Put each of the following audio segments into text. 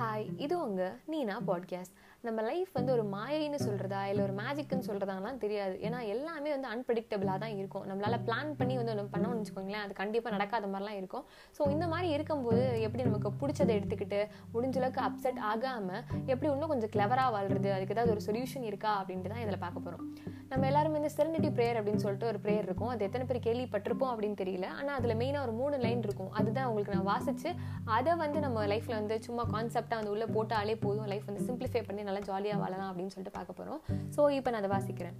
Hi இது உங்க நீனா podcast நம்ம லைஃப் வந்து ஒரு மாயைன்னு சொல்கிறதா இல்லை ஒரு மேஜிக்னு சொல்கிறதாலாம் தெரியாது. ஏன்னா எல்லாமே வந்து அன்பிரடிக்டபிளாக தான் இருக்கும். நம்மளால் பிளான் பண்ணி வந்து ஒன்று பண்ணோம்னு வச்சுக்கோங்களேன் அது கண்டிப்பாக நடக்காத மாதிரிலாம் இருக்கும். ஸோ இந்த மாதிரி இருக்கும்போது எப்படி நமக்கு பிடிச்சதை எடுத்துக்கிட்டு முடிஞ்ச அளவுக்கு அப்செட் ஆகாமல் எப்படி இன்னும் கொஞ்சம் கிளவராக வாழ்றது அதுக்கு ஏதாவது ஒரு சொல்யூஷன் இருக்கா அப்படின்ட்டு தான் இதில் பார்க்க போகிறோம் நம்ம எல்லாருமே இந்த செரனிட்டி ப்ரேயர் அப்படின்னு சொல்லிட்டு ஒரு ப்ரேயர் இருக்கும். அது எத்தனை பேர் கேள்விப்பட்டிருப்போம் அப்படின்னு தெரியல. ஆனால் அதில் மெயினாக ஒரு மூணு லைன் இருக்கும். அதுதான் உங்களுக்கு நான் வாசித்து அதை வந்து நம்ம லைஃப்பில் வந்து சும்மா கான்செப்ட் கான்செப்டாக வந்து உள்ளே போட்டாலே போதும். லைஃப் வந்து சிம்பிளிஃபை பண்ணி நல்லா ஜாலியாக வாழலாம் அப்படின்னு சொல்லிட்டு பார்க்க போகிறோம் ஸோ இப்போ நான் அதை வாசிக்கிறேன்.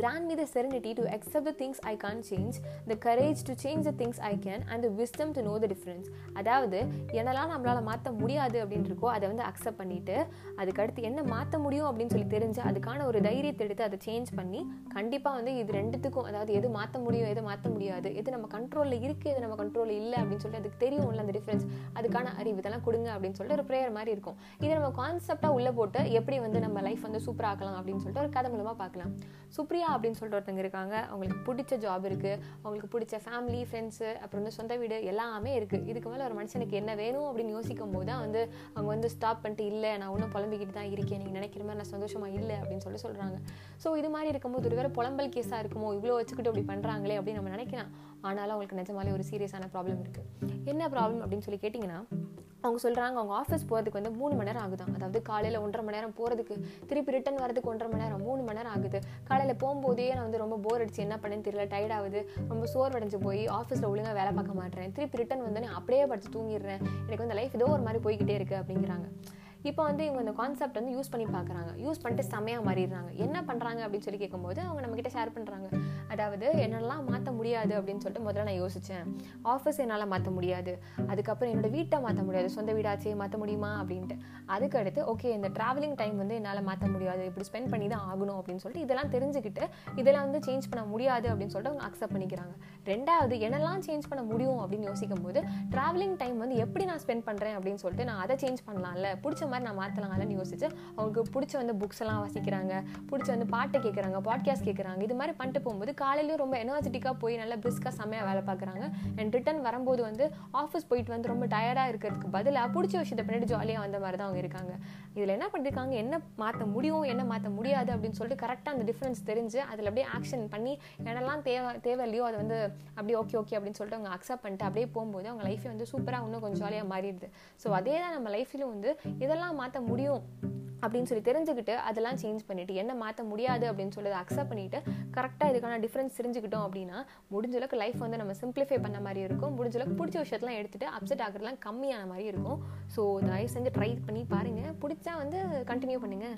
Grant me the serenity to accept the things I can't change, the courage to change the things I can, and the wisdom to know the difference. அதாவது என்னெல்லாம் நம்மளால் மாற்ற முடியாது அப்படின்னு இருக்கோ அதை வந்து அக்செப்ட் பண்ணிட்டு அதுக்கடுத்து என்ன மாற்ற முடியும் அப்படின்னு சொல்லி தெரிஞ்சு அதுக்கான ஒரு தைரியத்தை எடுத்து அதை சேஞ்ச் பண்ணி கண்டிப்பாக வந்து இது ரெண்டுத்துக்கும் அதாவது எது மாற்ற முடியும் எது மாற்ற முடியாது எது நம்ம கண்ட்ரோலில் இருக்குது எது நம்ம கண்ட்ரோலில் இல்லை அப்படின்னு சொல்லிட்டு அதுக்கு தெரியும் இல்லை அந்த டிஃப்ரென்ஸ் அதுக்கான அறிவு இதெல்லாம் கொடுங்க அப்படின்னு சொல்லிட்டு ஒரு ப்ரேயர் மாதிரி இருக்கும். இதை நம்ம கான்செப்டாக உள்ளே போட்டு எப்படி வந்து நம்ம லைஃப் வந்து சூப்பராக ஆக்கலாம் அப்படின்னு சொல்லிட்டு ஒரு கதை மூலமாக பார்க்கலாம். சுப்ரியா அப்படின்னு சொல்லிட்டு ஒருத்தங்க இருக்காங்க. அவங்களுக்கு பிடிச்ச ஜாப் இருக்குது அவங்களுக்கு பிடிச்ச ஃபேமிலி ஃப்ரெண்ட்ஸு அப்புறம் வந்து சொந்த வீடு எல்லாமே இருக்குது இதுக்கு மேலே ஒரு மனுஷனுக்கு என்ன வேணும் அப்படின்னு யோசிக்கும் போது தான் வந்து அவங்க வந்து ஸ்டாப் பண்ணிட்டு இல்லை நான் இன்னும் புலம்பிக்கிட்டு தான் இருக்கேன். நீங்கள் நினைக்கிற மாதிரி நான் சந்தோஷமாக இல்லை அப்படின்னு சொல்லி சொல்கிறாங்க ஸோ இது மாதிரி இருக்கும்போது ஒரு வேறு புலம்பல் கேஸாக இருக்குமோ? இவ்வளோ வச்சுக்கிட்டு அப்படி பண்ணுறாங்களே அப்படின்னு நம்ம நினைக்கலாம். ஆனாலும் அவங்களுக்கு நிஜமாலே ஒரு சீரியஸான ப்ராப்ளம் இருக்குது என்ன ப்ராப்ளம் அப்படின்னு சொல்லி கேட்டிங்கன்னா அவங்க சொல்கிறாங்க அவங்க ஆஃபீஸ் போகிறதுக்கு வந்து மூணு மணி நேரம் ஆகுதான் அதாவது காலையில் ஒன்றரை மணி நேரம் போகிறதுக்கு திருப்பி ரிட்டன் வரதுக்கு ஒன்றரை மணி நேரம் மூணு மணி நேரம் ஆகுது. காலையில் போகும்போதே நான் வந்து ரொம்ப போர் அடிச்சு என்ன பண்ணேன்னு தெரியல டயர்ட் ஆகுது. ரொம்ப சோர்வடைஞ்சு போய் ஆஃபீஸில் ஒழுங்காக வேலை பார்க்க மாட்டேறேன். திருப்பி ரிட்டன் வந்தோடனே அப்படியே படிச்சு தூங்கிடுறேன். எனக்கு வந்து லைஃப் ஏதோ ஒரு மாதிரி போய்கிட்டே இருக்குது அப்படிங்கிறாங்க. இப்போ வந்து இவங்க இந்த கான்செப்ட் வந்து யூஸ் பண்ணி பார்க்குறாங்க. யூஸ் பண்ணிட்டு செம்மையாக மாறிடுறாங்க. என்ன பண்ணுறாங்க அப்படின்னு சொல்லி கேட்கும்போது அவங்க நம்மக்கிட்ட ஷேர் பண்ணுறாங்க அதாவது என்னெல்லாம் மாற்ற முடியாது அப்படின்னு சொல்லிட்டு முதல்ல நான் யோசித்தேன் ஆஃபீஸ் என்னால் மாற்ற முடியாது. அதுக்கப்புறம் என்னோட வீட்டை மாற்ற முடியாது. சொந்த வீடாச்சே மாற்ற முடியுமா? அப்படின்ட்டு. அதுக்கடுத்து ஓகே இந்த ட்ராவலிங் டைம் வந்து என்னால் மாற்ற முடியாது. இப்படி ஸ்பெண்ட் பண்ணி தான் ஆகணும் அப்படின்னு சொல்லிட்டு இதெல்லாம் தெரிஞ்சுக்கிட்டு இதெல்லாம் வந்து சேஞ்ச் பண்ண முடியாது அப்படின்னு சொல்லிட்டு அவங்க அக்செப்ட் பண்ணிக்கிறாங்க. ரெண்டாவது என்னெல்லாம் சேஞ்ச் பண்ண முடியும்? அப்படின்னு யோசிக்கும் போது ட்ராவலிங் டைம் வந்து எப்படி நான் ஸ்பெண்ட் பண்ணுறேன் அப்படின்னு சொல்லிட்டு நான் அதை சேஞ்ச் பண்ணலாம்ல. பிடிச்ச மாதிரி நான் மாற்றலாம்லன்னு யோசிச்சு அவங்களுக்கு பிடிச்ச வந்து புக்ஸ் எல்லாம் வாசிக்கிறாங்க பிடிச்ச வந்து பாட்டை கேட்குறாங்க பாட்காஸ்ட் கேட்குறாங்க இது மாதிரி பண்ணிட்டு போகும்போது காலையிலும் ரொம்ப எனர்ஜெட்டிக்காக போய் நல்லா பிரிஸ்காக செம்மையாக வேலை பார்க்குறாங்க. அண்ட் ரிட்டன் வரும்போது வந்து ஆஃபீஸ் போயிட்டு வந்து ரொம்ப டயர்டாக இருக்கிறதுக்கு பதிலாக பிடிச்ச விஷயத்தை பண்ணிட்டு ஜாலியாக வந்த மாதிரி தான் அவங்க இருக்காங்க. இதில் என்ன பண்ணியிருக்காங்க என்ன மாற்ற முடியும்? என்ன மாற்ற முடியாது? அப்படின்னு சொல்லிட்டு கரெக்டாக அந்த டிஃப்ரென்ஸ் தெரிஞ்சு அதில் அப்படியே ஆக்ஷன் பண்ணி என்னெல்லாம் தேவை தேவை இல்லையோ அதை வந்து அப்படியே ஓகே ஓகே அப்படின்னு சொல்லிட்டு அவங்க அக்செப்ட் பண்ணிட்டு அப்படியே போகும்போது அவங்க லைஃபே வந்து சூப்பராக இன்னும் கொஞ்சம் ஜாலியாக மாறிடுது. ஸோ அதே தான் நம்ம லைஃப்லையும் வந்து இதெல்லாம் மாற்ற முடியும் அப்படின்னு சொல்லி தெரிஞ்சுக்கிட்டு அதெல்லாம் சேஞ்ச் பண்ணிட்டு என்ன மாற்ற முடியாது அப்படின்னு சொல்லி அக்செப்ட் பண்ணிட்டு கரெக்டாக இதுக்கான டிஃப்ரென்ஸ் தெரிஞ்சுக்கிட்டோம் அப்படின்னா முடிஞ்ச அளவுக்கு லைஃப் வந்து நம்ம சிம்பிளிஃபை பண்ண மாதிரி இருக்கும். முடிஞ்ச அளவுக்கு பிடிச்ச விஷயத்தெல்லாம் எடுத்துட்டு அப்செட் ஆகிறதுலாம் கம்மியான மாதிரி இருக்கும். ஸோ தயவு செஞ்சு ட்ரை பண்ணி பாருங்கள் பிடிச்சா வந்து கண்டினியூ பண்ணுங்கள்